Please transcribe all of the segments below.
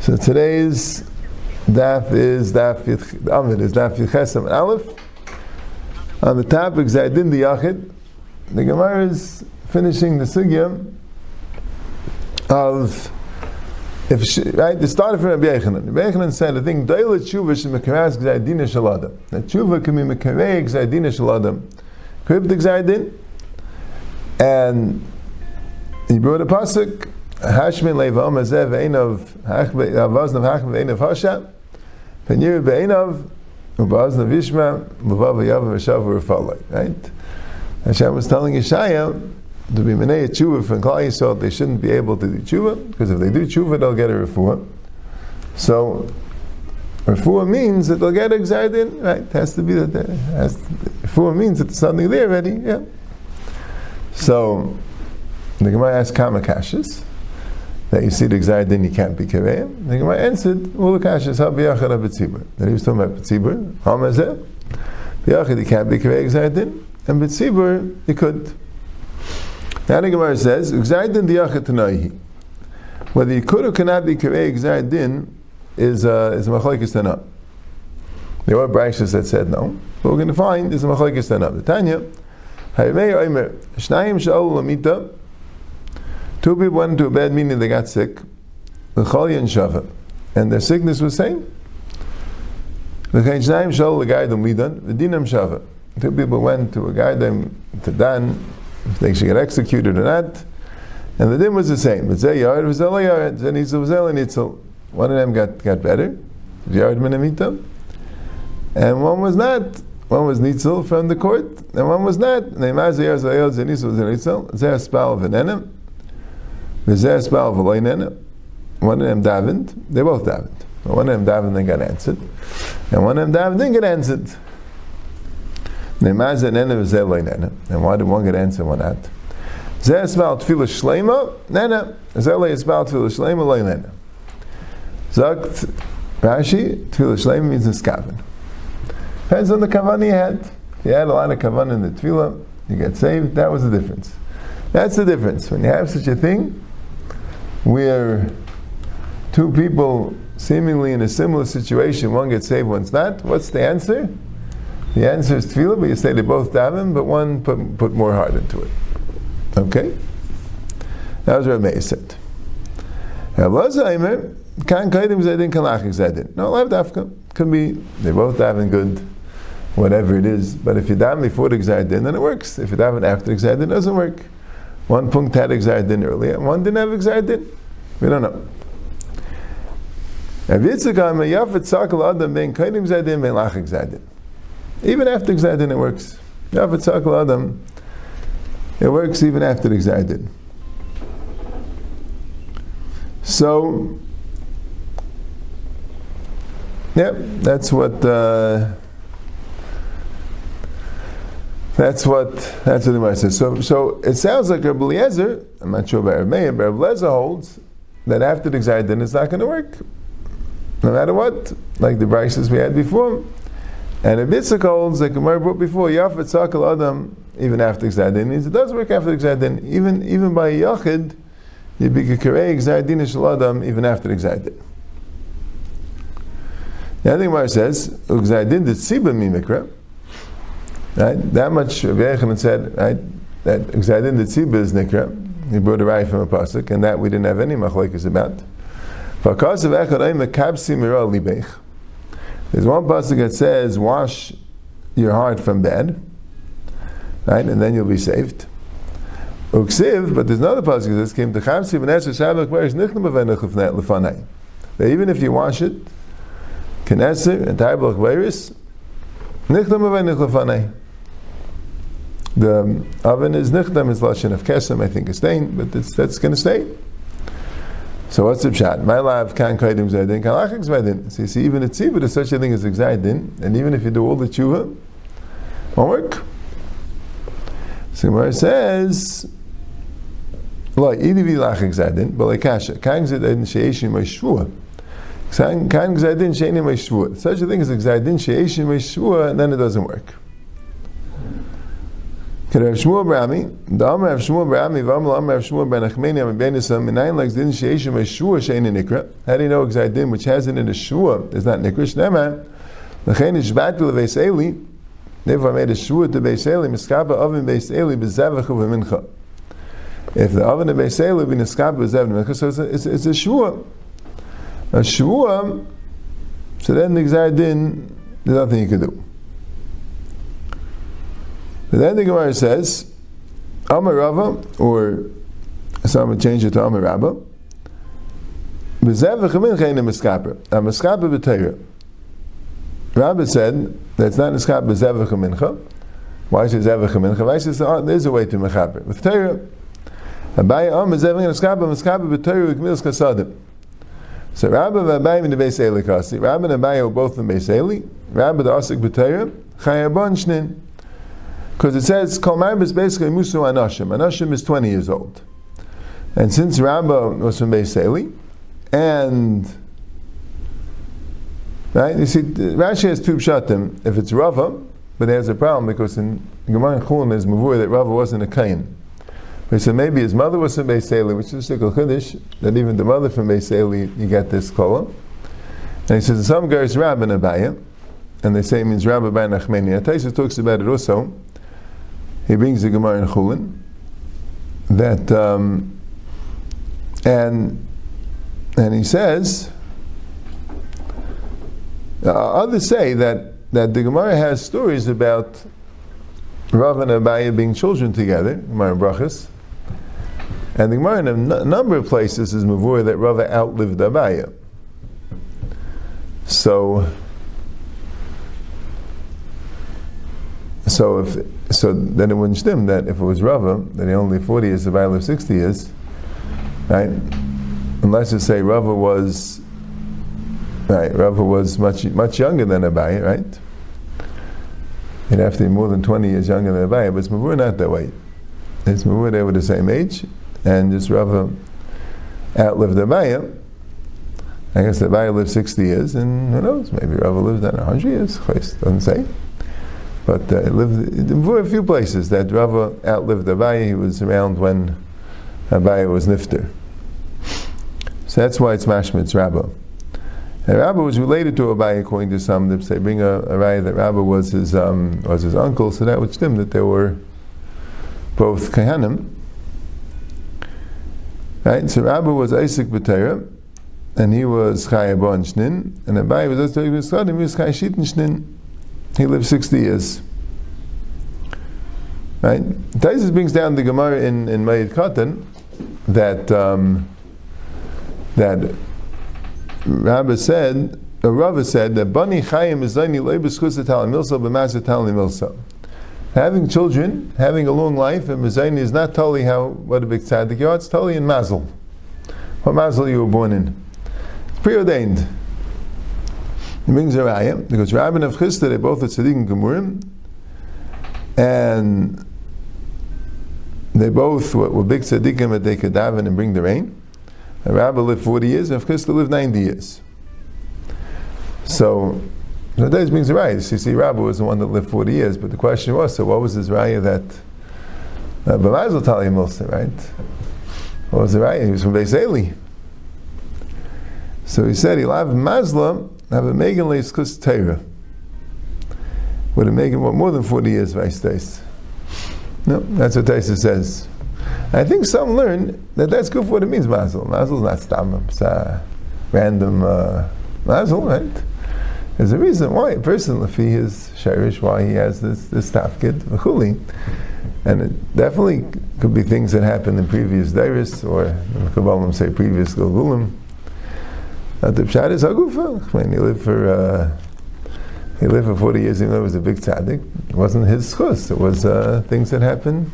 So today's daf is daf Amid is daf Yechesam Aleph. On the topic Zaydin the Yachid, the Gemara is finishing the sugya of if she, right, it started from Rabbi Yochanan. Rabbi Yochanan said, I think Daila Tshuva should mekaras gzaydin shaladam. That Tshuva can be mekarei gzaydin shaladam. Cryptic zaydin. And he brought a pasuk, Hashmin leva omazev einav avaznav hachim einav hasha, penir beinav ubaznav ishma, muvav yav v'shav v'rfalai. Right? Hashem was telling Yeshaya, to be menei tshuva from Klal Yisrael, they shouldn't be able to do tshuva because if they do tshuva, they'll get a refuah. So refuah means that they'll get a gzardin, right? It has to be that has. Refuah means that there's something there already. Yeah. So the Gemara asks kamakashis that you see the gzardin you can't be kareim. The Gemara answered all the kashis ha biyachad ha betzibur. That he was talking about betzibur. Hamazeh. Biyachad you can't be kareim gzardin, and betzibur you could. Now the Gemara says, "Gzaydin diyachet Whether you could or cannot be karei gzaydin is uh, is a machlekes tanah. There were brachas that said no, but we're going to find is a machlekes tanah. The Tanya, Haymei Omer, Shnayim Shaul Lamita. Two people went into a bad meaning they got sick. L'chol and Shava, and their sickness was the same. L'chein Shnayim Shaul L'gaydam Lidan, V'dinam Shava. Two people went to a guy to Dan if they should get executed or not. And the din was the same. But was Zeh Yard, Zeh Nitzel was Zeh Nitzel. One of them got, got better, Yard Minamita, and one was not. One was Nitzel from the court, and one was not. Neymar Zeh Yard Zeh Yard Zeh Nitzel Zeh Nitzel. Zeh Spal V'nenem, Zeh Spal V'loinenem. One of them davened. They both davened. One of them davened and got answered, and one of them davened didn't get answered. And why did one get answered and one not? Zeh esmal tefillah shleima, nena. Esmal tefillah shleima, loy nena. Zakt Rashi, tefillah shleima means niskaven. Depends on the kavan he had. If you had a lot of kavan in the tefillah, you get saved, that was the difference. That's the difference. When you have such a thing, where two people seemingly in a similar situation, one gets saved, one's not, what's the answer? The answer is tefillah, but you say they both daven, but one put, put more heart into it. Okay? That was what Meir said. Elazar kan kaidim zedin kalachik zedin. No, lav dafka. Could be, they both daven good, whatever it is. But if you daven before the exadin, then it works. If you daven after the exadin, it doesn't work. One punkt had exadin earlier, and one didn't have exadin. We don't know. Even after Gzadin it works. It works even after Gzadin. So, yeah, that's what. Uh, that's what that's what the Gemara says. So, so it sounds like Rabbi Eliezer. I'm not sure about Rabbi Meir, but Rabbi Eliezer holds that after the Gzadin it's not going to work, no matter what. Like the prices we had before. And a Bitzak holds, like Gemara brought before, Yafet Sakal Adam, even after Gzadin, means it does work after Gzadin. Even, even by Yachid, you be Kirei Gzadin Shal Adam, even after Gzadin. The other Gemara says, Gzadin did Siba Mimikra, right? That much Rabbi Yochanan said, right? That did Siba is Nikra. He brought a right from a pasuk, and that we didn't have any machlekes about. There's one pasuk that says, "Wash your heart from bad," right, and then you'll be saved. Uksiv, but there's another pasuk that says to Chavsi v'Nesher Shabbat Kvaris Nichlam Lefanei. That even if you wash it, Knesser and Taibel Kvaris Nichlam Lefanei. The oven is nichtam, is lashon of kesem, I think, is stained, but that's going to stay. So what's the pshat? My love can't kaidim zaydin, kan lachik zaydin. So you see, even a tzibur, is such a thing as zaydin, and even if you do all the tshuva, won't work. So it says, lo, idi vi lachik zaydin, but like kasha, kan zaydin she'eshim shvua. Kan zaydin she'enim shvua. Such a thing as zaydin she'eshim shvua, and then it doesn't work. How do you know exactly which has it in a shua is not nikra? Shnema, Lechein is shbatu leveis Eli, therefore I made a shua to Beis Eli, miskaba oven Beis Eli bezevach uvemincha. If the oven of Beis Eli be miskaba bezevach uvemincha, so it's a, it's, it's a shua. A shua, so then the Gzar Din, there's nothing you can do. But then the Gemara says, Amar Rava, or some would change it to Amar Rabba, B'zev v'chamin chayim miskaper. A miskaper b'teira. Rabbi said that's not miskaper b'zev v'chamincha. Why is it zev v'chamincha? Why is it there's a way to mechaper. With teira, Abaye Am b'zev v'chamincha miskaper b'teira v'kmilas kasadim. So Rabbah and Abaye in the Beis Eli kasi. Rabbah and Abaye were both in Beis Eli. Rabbah the Asik b'teira, chayabon shnin. Because it says, Kol is basically Musu Anashim. Anashim is 20 years old. And since Rabba was from Beis Eli, and right, you see, Rashi has two pshatim. If it's Rava, but there's a problem because in Gemara Chulin is Mavur that Rava wasn't a Kain. But he said maybe his mother was from Beis Eli, which is a Chiddush, that even the mother from Beis Eli, you get this kola. And he says, some guys Rabba Abaya, and they say it means Rabba by Nachmeni. Taisa talks about it also he brings the Gemara in Chulin that um, and and he says uh, others say that that the Gemara has stories about Rav and Abaye being children together, Gemara Brachas, and the Gemara in a n- number of places is mavur that Rava outlived Abaye. So So if so, then it wouldn't stem that if it was Rava, that he only forty years, the lived sixty years, right? Unless you say Rava was right, Rava was much much younger than Abaye, right? He'd have to be more than twenty years younger than Abaye, but it's Mavur not that way. It's Mavur they were the same age, and just Rava outlived Abaye. I guess Abaye lived sixty years, and who knows? Maybe Rava lived on hundred years. Doesn't say. But uh, lived in a few places that Rava outlived Abaye. He was around when Abaye was nifter. So that's why it's Mashmitz Rabbah. And Rabbah was related to Abaye according to some. They say bring a, a raya that Rabbah was his um, was his uncle, so that would stem that they were both Kahanim. Right? So Rabbah was Isaac B'Tera, and he was Chayabon Shnin, and Abaye was also he was Shitin Shnin. He lived 60 years. Right? Taisus brings down the Gemara in, in Moed Katan that um, that Rabbi said, or Rava said that Bani Chayim is Zaini. Having children, having a long life, and Mazaini is not totally how what a big tzaddik you are, it's totally in Mazel. What Mazel you were born in. It's preordained. He brings a raya because Rabbah and Chisda they both are tzaddik and gemurim, and they both were, were big tzaddikim that they could daven and bring the rain. And Rabbah lived forty years, and Chisda lived ninety years. So. So that brings a raya. You see, Rabbah was the one that lived 40 years, but the question was, so what was his raya that uh, B'mazel Tali Milsa, right? What was the raya? He was from Beis Eli. So he said he'll have Mazla, have a Megan Leis Kus Teira. Would a Megan what more than 40 years vice days? No, that's what Taisa says. I think some learn that that's good for what it means, Mazel. Mazel is not stam, it's a random uh, Mazel, right? There's a reason why a person, he is shirish, why he has this this tafkid, v'chuli. And it definitely could be things that happened in previous dairis, or the say previous Gilgulim. Uh, the pshat is hagufa. When he lived for uh, he lived for forty years, even though he was a big tzaddik, it wasn't his schus. It was uh, things that happened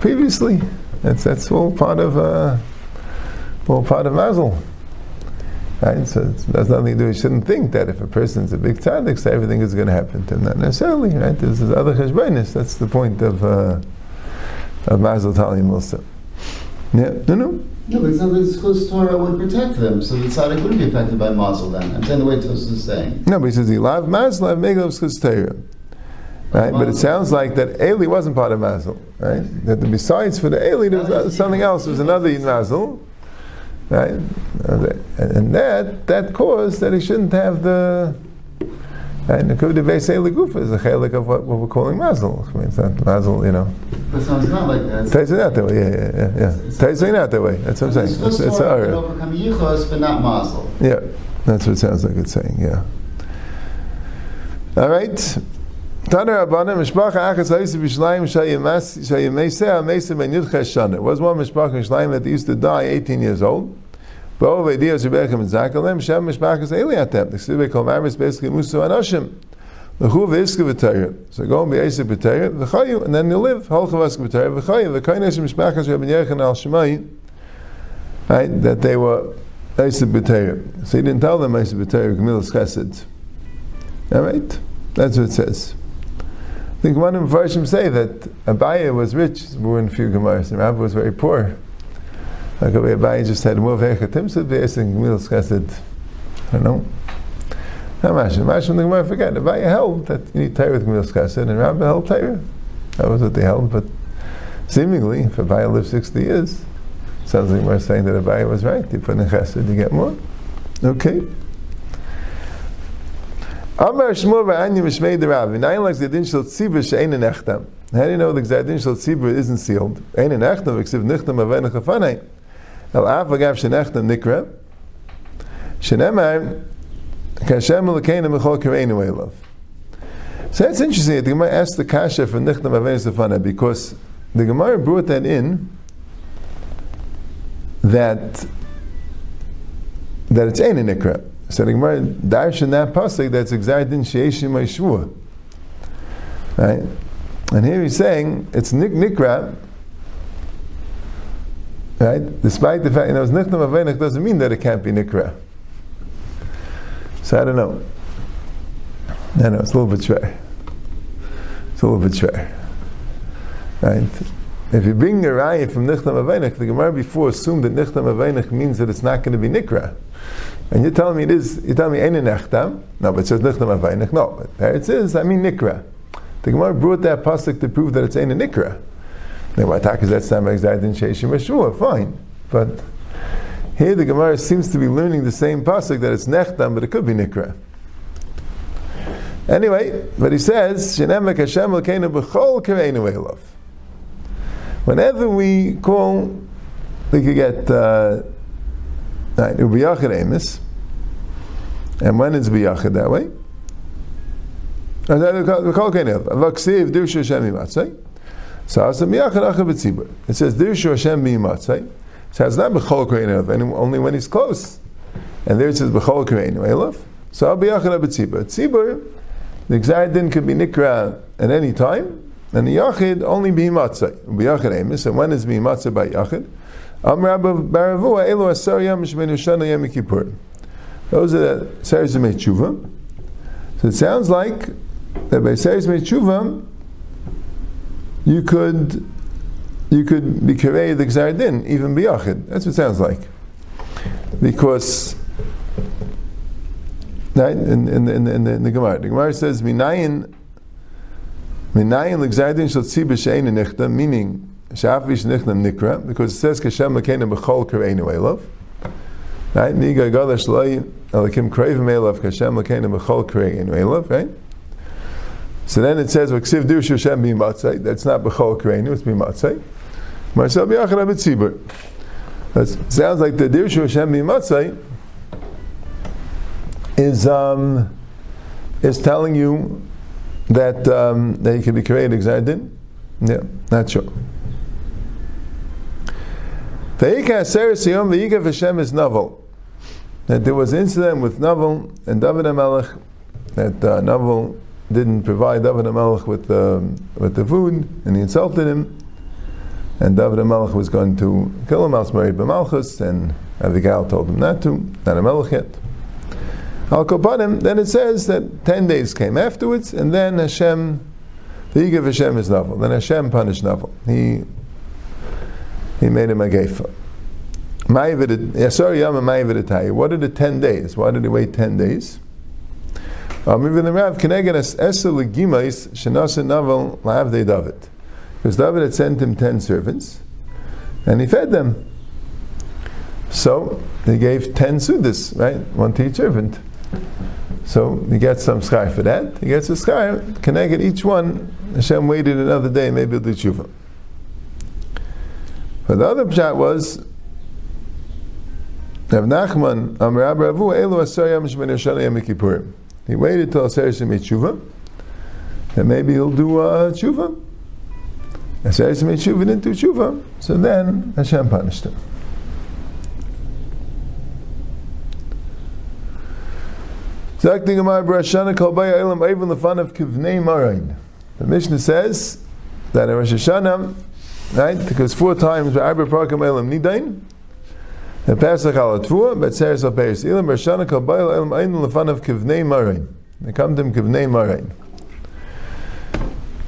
previously. That's that's all part of uh, all part of mazel. Right? So that's nothing to do. You shouldn't think that if a person's a big tzaddik, so everything is going to happen to him. Not necessarily. Right? This other cheshbonis. That's the point of uh, of mazel tali milsa. Yeah. No, no. No, but it's not that the schus Torah would protect them, so the tzaddik wouldn't be affected by mazel then. I'm saying the way Tosus is saying. No, but he says he lav mazel schus Torah. Right? But it sounds like that Eli wasn't part of Mazel. Right? That besides for the Eli, there was something else. There was another Mazel. Right? And that, that caused that he shouldn't have the. Right? And it could be the Eli is a chelik of what, what we're calling Mazel. I mean, it's not Mazel, you know. But so it's not like that. Taisa not that way, yeah, yeah, yeah. yeah. Taisa not that way. That's what I'm saying. It's, It's, it's overcome yichus, but not mazel. Yeah, that's what it sounds like it's saying, yeah. All right. Tana Rabbanim, Mishpacha Achas Ha'isa B'Shlayim Shayimeseh HaMeseh Ben Yudcha Shana. It was one Mishpacha Shlayim that used to die 18 years old. Basically v'tayr. So go and be v'tayr, v'chayu, and then you live. Holcha v'chayu, right, that they were Eisik v'tayr. So he didn't tell them Chesed. All right? That's what it says. I think one of the say that Abaye was rich, we're in a few Gemaras, and Rabbi was very poor. Like Abaye just had more vechatim, so they asked Gemilas Chesed. I don't know. Not Mashim. Mashim the Gemara forget. Abaye held that you need Torah with Gemilas Chesed, and Rabbi held Torah. That was what they held, but seemingly, if Abaye lived 60 years, sounds like we're saying that Abaye was right. You put in Chesed, you get more. Okay. Amar Shmuel v'Anya Mishmei Derav. V'nayin like Zedin Shel Tzibur she'ein nechtam. How do you know the Zedin Shel Tzibur isn't sealed? Ein nechtam v'ksiv nichtam avei nechafanei. El af agav shenechtam nikra. Shenemar kashem l'keinu mechol kareinu elav. So that's interesting. The Gemara asked the kasha for nichtam avei nechafanei because the Gemara brought that in that that it's ein nikra. So the Gemara darshan that pasuk that's exact in sheishim shvua. Right? And here he's saying it's nik nikra. Right? Despite the fact you know nichtam avenich doesn't mean that it can't be nikra. So I don't know. I know it's a little bit shver. It's a little bit shver. Right? If you bring a raya from nichtam avenich, the Gemara before assumed that nichtam avenich means that it's not going to be nikra. And you're telling me it is, you're telling me any nechtam. No, but it says nechtam avaynik. No, but there it says, I mean nikra. The Gemara brought that pasuk to prove that it's any nikra. Now, why talk is that time exact in Sheshim Shua? Fine. But here the Gemara seems to be learning the same pasuk that it's nechtam, but it could be nikra. Anyway, but he says, Shenemek Hashem l'keinu b'chol kareinu elav. Whenever we call, we could get, uh, Right. And when is Biyachid that way? So it says Dirshu Hashem Mimatzai. So it's not B'chol Krein only when he's close. And there it says B'chol Krein Elav. So Yachid Abitzibur. Tzibur, the Gzaydin could be Nikra at any time, and the Yachid only be Matzai. B'yachid Amos, and when is Mimatzai by Yachid? Am Rabbi Baravua Elo Asar Yam Shemenu Shana Yom Kippur. Those are the Seres of Tshuva. So it sounds like that by Seres of Tshuva, you could you could be karei the Gzar Din, even biyachid. That's what it sounds like. Because right, in, in, in, in, the, in the Gemara, the Gemara says, Minayin Minayin l'gzar din shel tzibah she'ein nichta, meaning Shafish nichnam nikra, because it says Kashem lekena b'chol kareinu elav. Right? Niga gadash loy elakim kreiv elav Kashem lekena b'chol kareinu elav. Right? So then it says v'ksiv du Hashem b'matzai. That's not b'chol kareinu, it's b'matzai. Marcel b'yachad abitzibur. That sounds like the dirshu Hashem b'matzai is um, is telling you that um, that you can be created exardin. Yeah, not sure. That there was incident with Naval and David HaMelech that uh, didn't provide David HaMelech with, um, with the food and he insulted him. And David HaMelech was going to kill him, married B'Malchus, and Abigail told him not to, not a Melech yet. Al Kopanim, then it says that 10 days came afterwards, and then Hashem, the Yigav Hashem is Naval. Then Hashem punished Naval. He he made him a gefa. What are the ten days? Why did he wait ten days? Amriv the Rav Keneged es Esa Legimais Shenasa Naval Laavdei David. Because David had sent him ten servants, and he fed them. So he gave ten sudas, right? One to each servant. So he gets some schar for that. He gets a schar. Keneged each one. Hashem waited another day, maybe he'll do tshuva. But the other pshat was Rav Nachman Amar Abba Ravu Elu Asar Yom Shemini Yom Kippurim. He waited till Asar Shemini Tshuva, and maybe he'll do uh, tshuva. Asar Shemini Tshuva didn't do tshuva, so then Hashem punished him. The Mishnah says that in Rosh Hashanah, right, because four times the Pesach al Atvua, but Seres al Peres Elam Barashana Kalbaya Elam Eivan Lefan of Kivnei Marain. They come to him Kivnei Marain.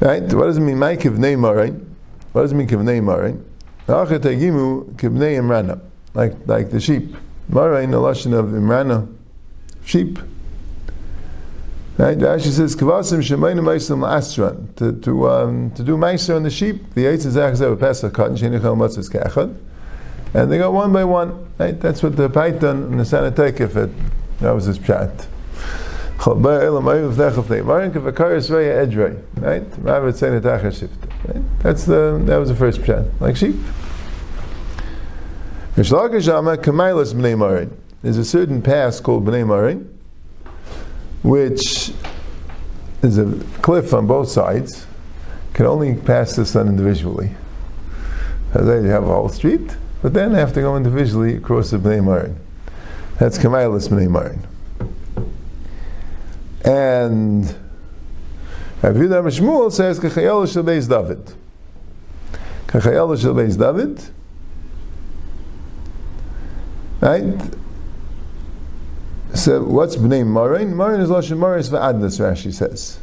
Right? What does it mean, my Kivnei Marain? What does it mean Kivnei Marain? Achet Hagimu Kivnei Imrana. Like, like the sheep. Marain, the Lashon of Imrana, sheep. Right? Rashi says, "Kavasim shemaynu meisim la'asran." To to um, to do meiser on the sheep, the eight is achzav pesach cotton shenichel matzis kachad, and they go one by one. Right? That's what the Python and the Sanatekif it. That was his pshat. Right? That's the that was the first pshat, like sheep. There's a certain pass called Bnei Marin, which is a cliff on both sides, can only pass this on individually. There you have a whole street, but then I have to go individually across the Bnei Marin. That's Kamailas Bnei Marin. And Rav Yudah Shmuel says, Kachayel Shalbeis David. Kachayel Shalbeis David. Right? So what's bnei Marin? Marin is Lashon Maris v'adnas, Rashi says.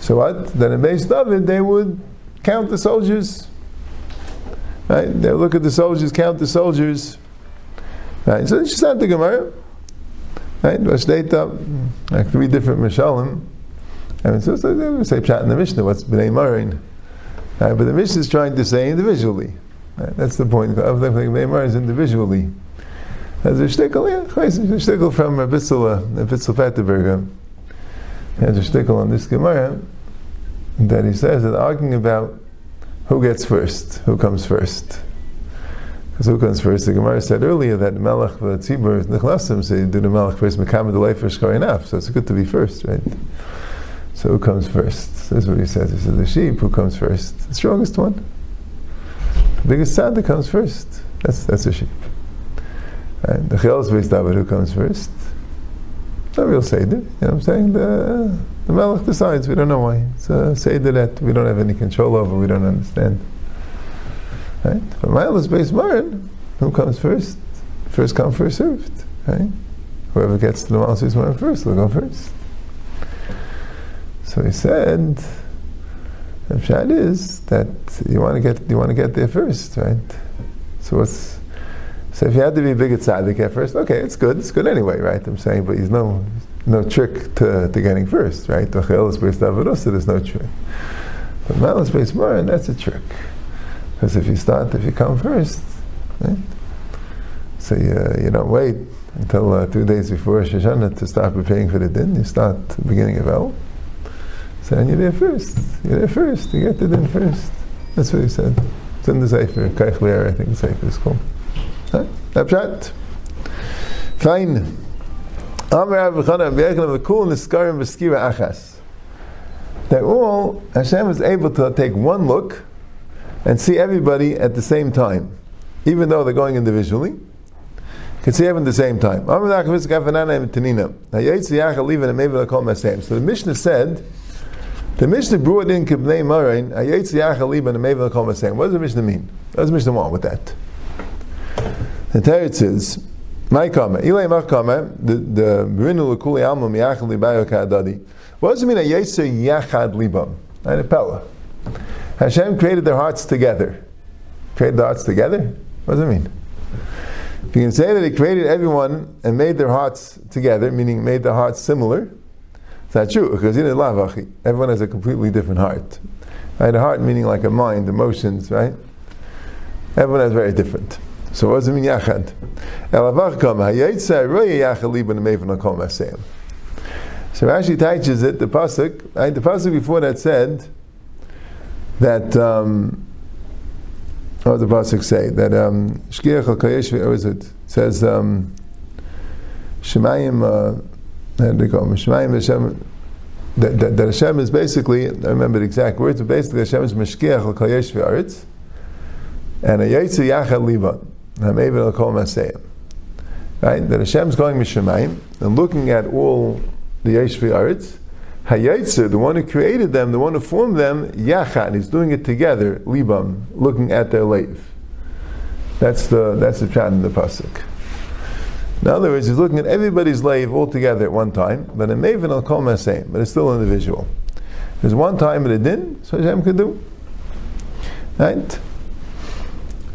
So what? Then in Beis David, they would count the soldiers. Right? They look at the soldiers, count the soldiers. Right? So it's just not the Gemara. Right? Vashdeta, like three different Mishalim. I mean, so, so they say Pshat in the Mishnah, what's bnei Marin? Right? But the Mishnah is trying to say individually. Right? That's the point of the bnei Marin is individually. As a shtickle, yeah, a shtickle from Rabitzel, uh, Rabitzel Petterberger. He has a shtickle on this Gemara that he says that arguing about who gets first, who comes first. Because who comes first? The Gemara said earlier that Melech Tzibur Nechlasim say do the Melech first, Mekam delay first enough. So it's good to be first, right? So who comes first? That's what he says. He says the sheep. Who comes first? The strongest one. The biggest that comes first. That's that's a sheep. And the based David, who comes first? No real Seder. You know what I'm saying? The, the Melech decides. We don't know why. It's uh, a Seder that we don't have any control over, we don't understand. Right? But Miles based Marin, who comes first? First come, first served. Right? Whoever gets to the Miles based Marin first will go first. So he said, the pshat is that you want to get you want to get there first, right? So what's so if you had to be big tzaddik at first, okay, it's good. It's good anyway, right? I'm saying, but he's no no trick to, to getting first, right? There's no trick. But malas based marin, that's a trick. Because if you start, if you come first, right? So you, you don't wait until uh, two days before Shoshana to start preparing for the din. You start the beginning of El. So then you're there first. You're there first. You get the din first. That's what he said. It's in the Sefer. Kaich I think the Sefer is called. Pshat. Fine. That all Hashem is able to take one look and see everybody at the same time, even though they're going individually. Can see everyone at the same time. So the Mishnah said, the Mishnah brought in Kibnei Marain, What does the Mishnah mean? What does the Mishnah want with that? The Teretz is, my comment, Ilay Machkama, the the Libayo Kadadi. What does it mean a Yeser Yachad Libam? And a Pella. Hashem created their hearts together. Created their hearts together? What does it mean? If you can say that He created everyone and made their hearts together, meaning made their hearts similar, It's not true because in lavachi, everyone has a completely different heart. Right? A heart meaning like a mind, emotions, right? Everyone has very different. So what does it mean yachad? So Rashi teaches it the pasuk. Right? The pasuk before that said that. Um, what does the pasuk say? That um, al kayesh it? it says um, Shemayim. Uh, how they call them? Shemayim Hashem. That, that, that Hashem is basically, I remember the exact words, but basically Hashem is Meshkiach al Kayesh v'aretz, and a Yaitze Yachad Liban, Right? That Hashem is going Mishemayim, and looking at all the Yesh v'aretz, Hayetzer, the one who created them, the one who formed them, Yachad, he's doing it together, Libam, looking at their lave. That's the that's the chat in the pasuk. In other words, he's looking at everybody's lave all together at one time, but in Maven al Kol same, but it's still individual. There's one time that it didn't, so Hashem could do. Right?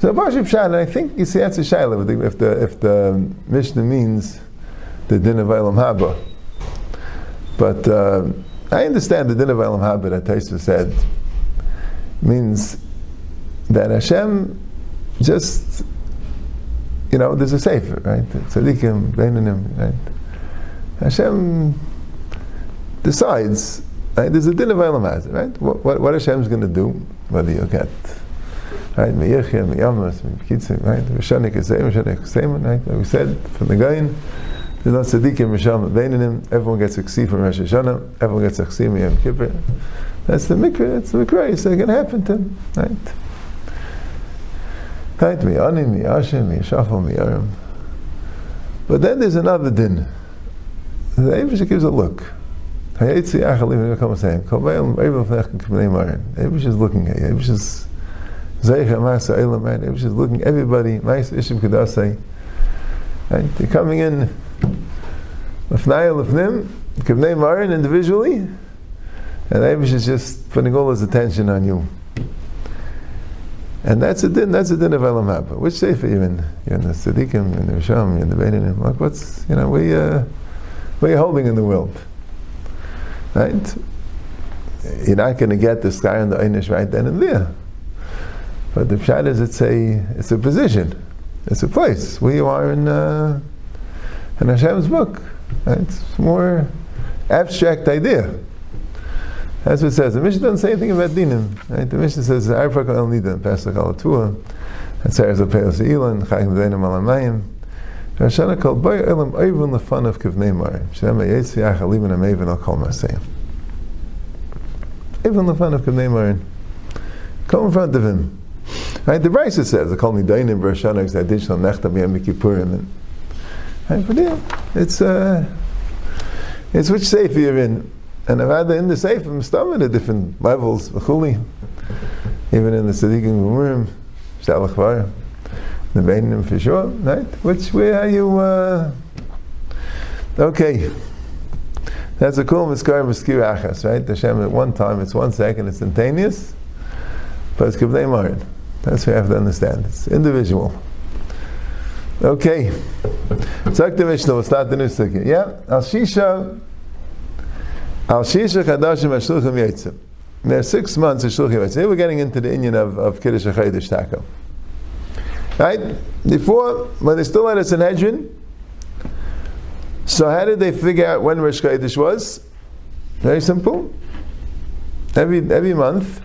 So Pashib Shan, I think you see that's a Shaila if the, if the, Mishnah means the din of Eilam Haba. But uh, I understand the din of Eilam Haba that Taisa said means that Hashem just you know, there's a sefer, right? Tzadikim, Beinanim, right? Hashem decides, right? There's a din of Elam right? What, what, what Hashem's going to do, whether you get, right? Meyechia, Meyamas, Mekitzim, right? Rishonik is same, Rishonik is same, right? Like we said, from the Gain, there's not Tzadikim, Risham, Beinanim, everyone gets a ksi from Rosh Hashanah, everyone gets a ksi from Yom Kippur. That's the mikveh, that's the mikveh, it's going to happen to him, right? Right? Mi'anim, mi'ashim, mi'shafal, mi'arim. But then there's another din. The Abish gives a look. Abish is looking at you. Abish is Zeicha Masa Eilam, right? Abish is looking everybody. Mais Ishim Kedasai. Right? They're coming in Lefnai Lefnim, Kibnei Marin individually, and Abish is just putting all his attention on you. And that's a din, that's a din of Elam Haba. Which sefer you in? You're in the Tzaddikim, you're in the Risham, you're in the Beinanim. Like what's, you know, we, uh, what are holding in the world? Right? You're not going to get the sky and the Einish right then and there. But the pshat is it's a, it's a position. It's a place you are in, uh, in Hashem's book. It's more abstract idea. That's what it says. The Mishnah doesn't say anything about dinim. Right? The Mishnah says, "Arfak al nidim pesach al tuah, atzeres al peos ilan, chayim denim al amayim." Hashanah kol bay elam oivun lefan of kivnei mar. Shem yetzi ach alibin amevin al kol masayim. Even lefan of kivnei mar. Come in front of him. Right? The Brisa says, "The kol nidayin b'Hashanah is additional nechta b'yam Kippurim." Right? But yeah, it's uh, it's which sefer you're in. And I've had the in the Sefer Mistamid at different levels, V'chuli, even in the Tzadikim Gumurim, Shalach the Beinim for sure, right? Which way are you, uh, okay. That's a cool Miskar Miskir Achas, right? The Hashem at one time, it's one second, it's instantaneous, but it's Kivnei Marin. That's what you have to understand. It's individual. Okay. Zak the Mishnah, we'll start the new second. Yeah? Al Shisha, Al Shisha Chadashim Ashluchim Yitzim. There are six months of Shluchim Yitzim. We're getting into the Indian of, of Kiddush HaChayidish Taka. Right? Before, when they still had a Sanhedrin, so how did they figure out when Rosh Chodesh was? Very simple. Every, every month,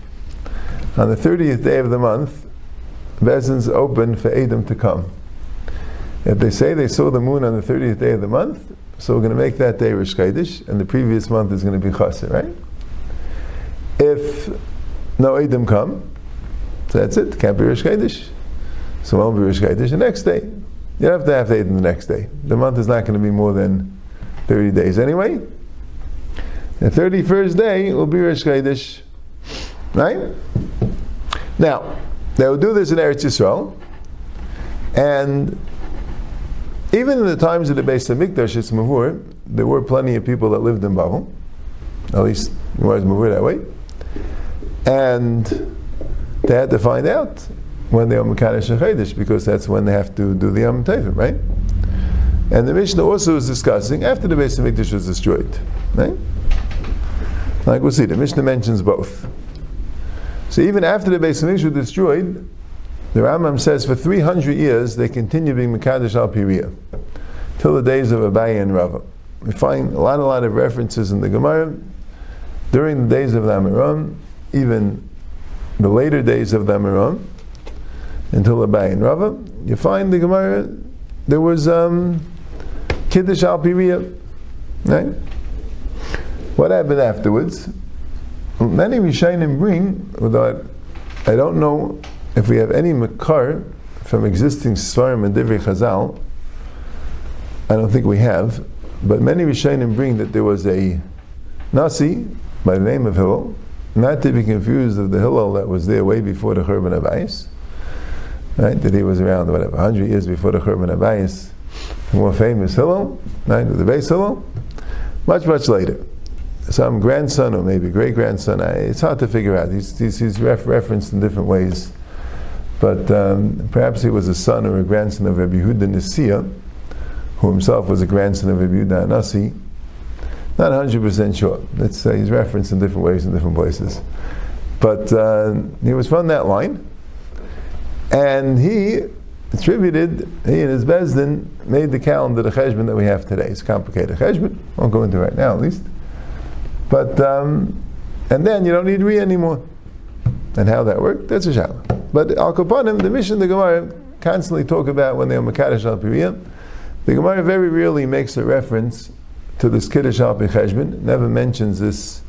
on the 30th day of the month, Bezin's open for Adam to come. If they say they saw the moon on the 30th day of the month, so we're going to make that day Chodesh, and the previous month is going to be Chaser, right? If no Edom come, so that's it, can't be Chodesh. So won't be Chodesh the next day. You don't have to have Edom the next day. The month is not going to be more than 30 days anyway. The 31st day will be Chodesh, right? Now, they would do this in Eretz Yisrael, and even in the times of the Beis Hamikdash, it's Mavur, there were plenty of people that lived in Babel. At least it was Mavur that way. And they had to find out when they are Mekadesh Chedesh, because that's when they have to do the Yom Tevim, right? And the Mishnah also was discussing after the Beis Hamikdash was destroyed, right? Like we'll see, the Mishnah mentions both. So even after the Beis Hamikdash was destroyed, the Rambam says for 300 years they continued being Mekadosh al till the days of Abaye and Rava. We find a lot, a lot of references in the Gemara during the days of the Amoraim, even the later days of the Amoraim, until Abaye and Rava. You find the Gemara, there was um, Kiddush al right? What happened afterwards? Many Rishonim bring, although I, I don't know if we have any makar from existing Svarim and Divrei Chazal, I don't think we have, but many Rishonim bring that there was a Nasi by the name of Hillel, not to be confused with the Hillel that was there way before the Churban of Ais, right? That he was around whatever 100 years before the Churban of Ais, the more famous Hillel, right? The base Hillel, much much later. Some grandson or maybe great grandson. It's hard to figure out. He's, he's, he's ref- referenced in different ways, but um, perhaps he was a son or a grandson of Rabbi Yehuda Nisia, who himself was a grandson of Rabbi Yehuda Nasi. Not 100% sure. Let's say he's referenced in different ways in different places. But uh, he was from that line. And he attributed, he and his Bezdin made the calendar, the cheshbon that we have today. It's complicated cheshbon. Won't go into it right now, at least. But, um, and then you don't need Riyah anymore. And how that worked, that's a shalah. But Al Kapanim, the mission, the Gemara constantly talk about when they are Makadosh al Piriyah. The Gemara very rarely makes a reference to this Kiddush al never mentions this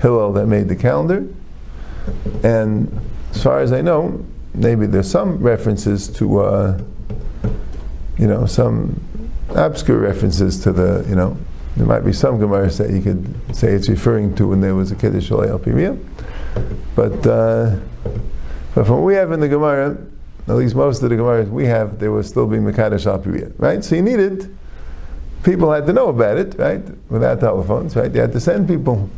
Hillel that made the calendar. And as far as I know, maybe there's some references to, uh, you know, some obscure references to the, you know, there might be some Gemaras that you could say it's referring to when there was a Kiddush al Piriyah. But, uh, but from what we have in the Gemara, at least most of the Gemaras we have, there was still being Mekadosh al right? So you needed people had to know about it, right? Without telephones, right? They had to send people.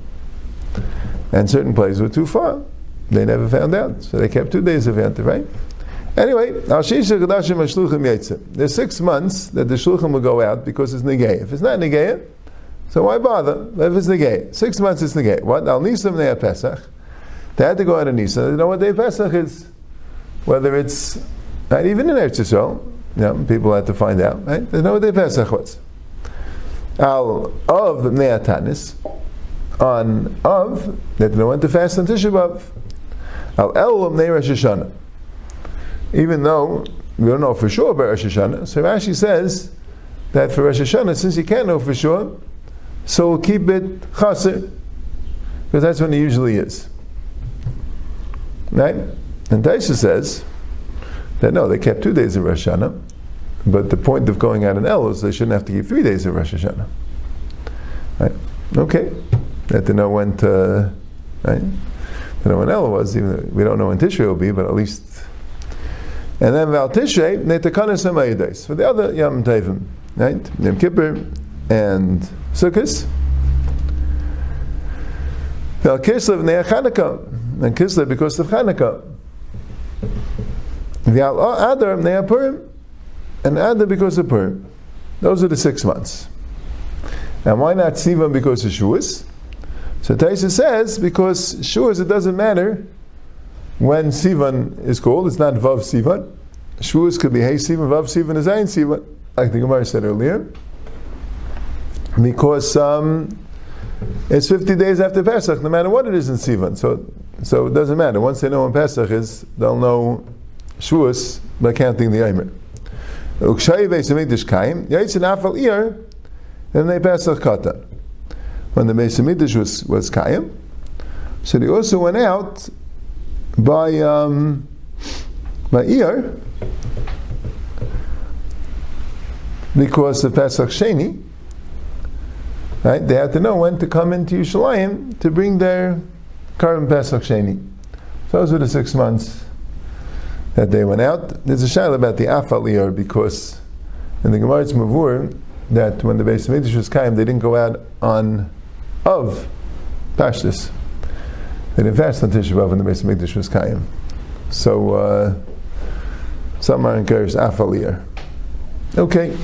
And certain places were too far. They never found out. So they kept two days of Yanta, right? Anyway, there's six months that the Shulchan will go out because it's Negei. If it's not Negei, so why bother? If it's Negei, six months it's Negei. What? Al Nisam Nea Pesach. They had to go out of Nisan. They know what day Pesach is. Whether it's, not even in Eretz Yisrael, you know, people had to find out, right? They know what day Pesach was al of neatanis on of they went to fast on Tisha B'av al el Nei Rosh Hashanah. Even though we don't know for sure about Rosh Hashanah, so Rashi says that for Rosh Hashanah, since you can't know for sure, so we'll keep it chaser because that's when it usually is. Right? And Taisha says that no, they kept two days of Rosh Hashanah but the point of going out in El is they shouldn't have to keep three days of Rosh Hashanah. Right? Okay. That they to know when to, right? To know when El was, even though we don't know when Tishrei will be, but at least. And then Val Tishrei, Netakanas Hamayidais. For the other Yom Tevim, right? Yom Kippur and Sukkot. Val Kislev Nea Chanukah. And Kislev because of Chanukah. Val Adar Nea Purim and Adar because of Purim. Those are the six months. And why not Sivan because of Shuas? So Taisa says because Shuas it doesn't matter when Sivan is called. It's not Vav Sivan. Shuas could be Hey Sivan, Vav Sivan is Ein Sivan, like the Gemara said earlier. Because um, it's 50 days after Pesach, no matter what it is in Sivan. So, so it doesn't matter. Once they know when Pesach is, they'll know Shuas by counting the Eimer. And they Pesach Katan. When the Hamikdash was, was Kaim, so they also went out by um, by Ir because of Pesach Sheni. Right? They had to know when to come into Yerushalayim to bring their korban Pesach Sheni. Those were the six months that they went out. There's a shaila about the Afaliyar because in the Gemara's Mavur that when the Beis Hamikdash was kaim, they didn't go out on of Pashtus. They didn't fast on Tisha B'av when the Beis Hamikdash was kaim. So uh, some are encouraged Afaliyar. Okay.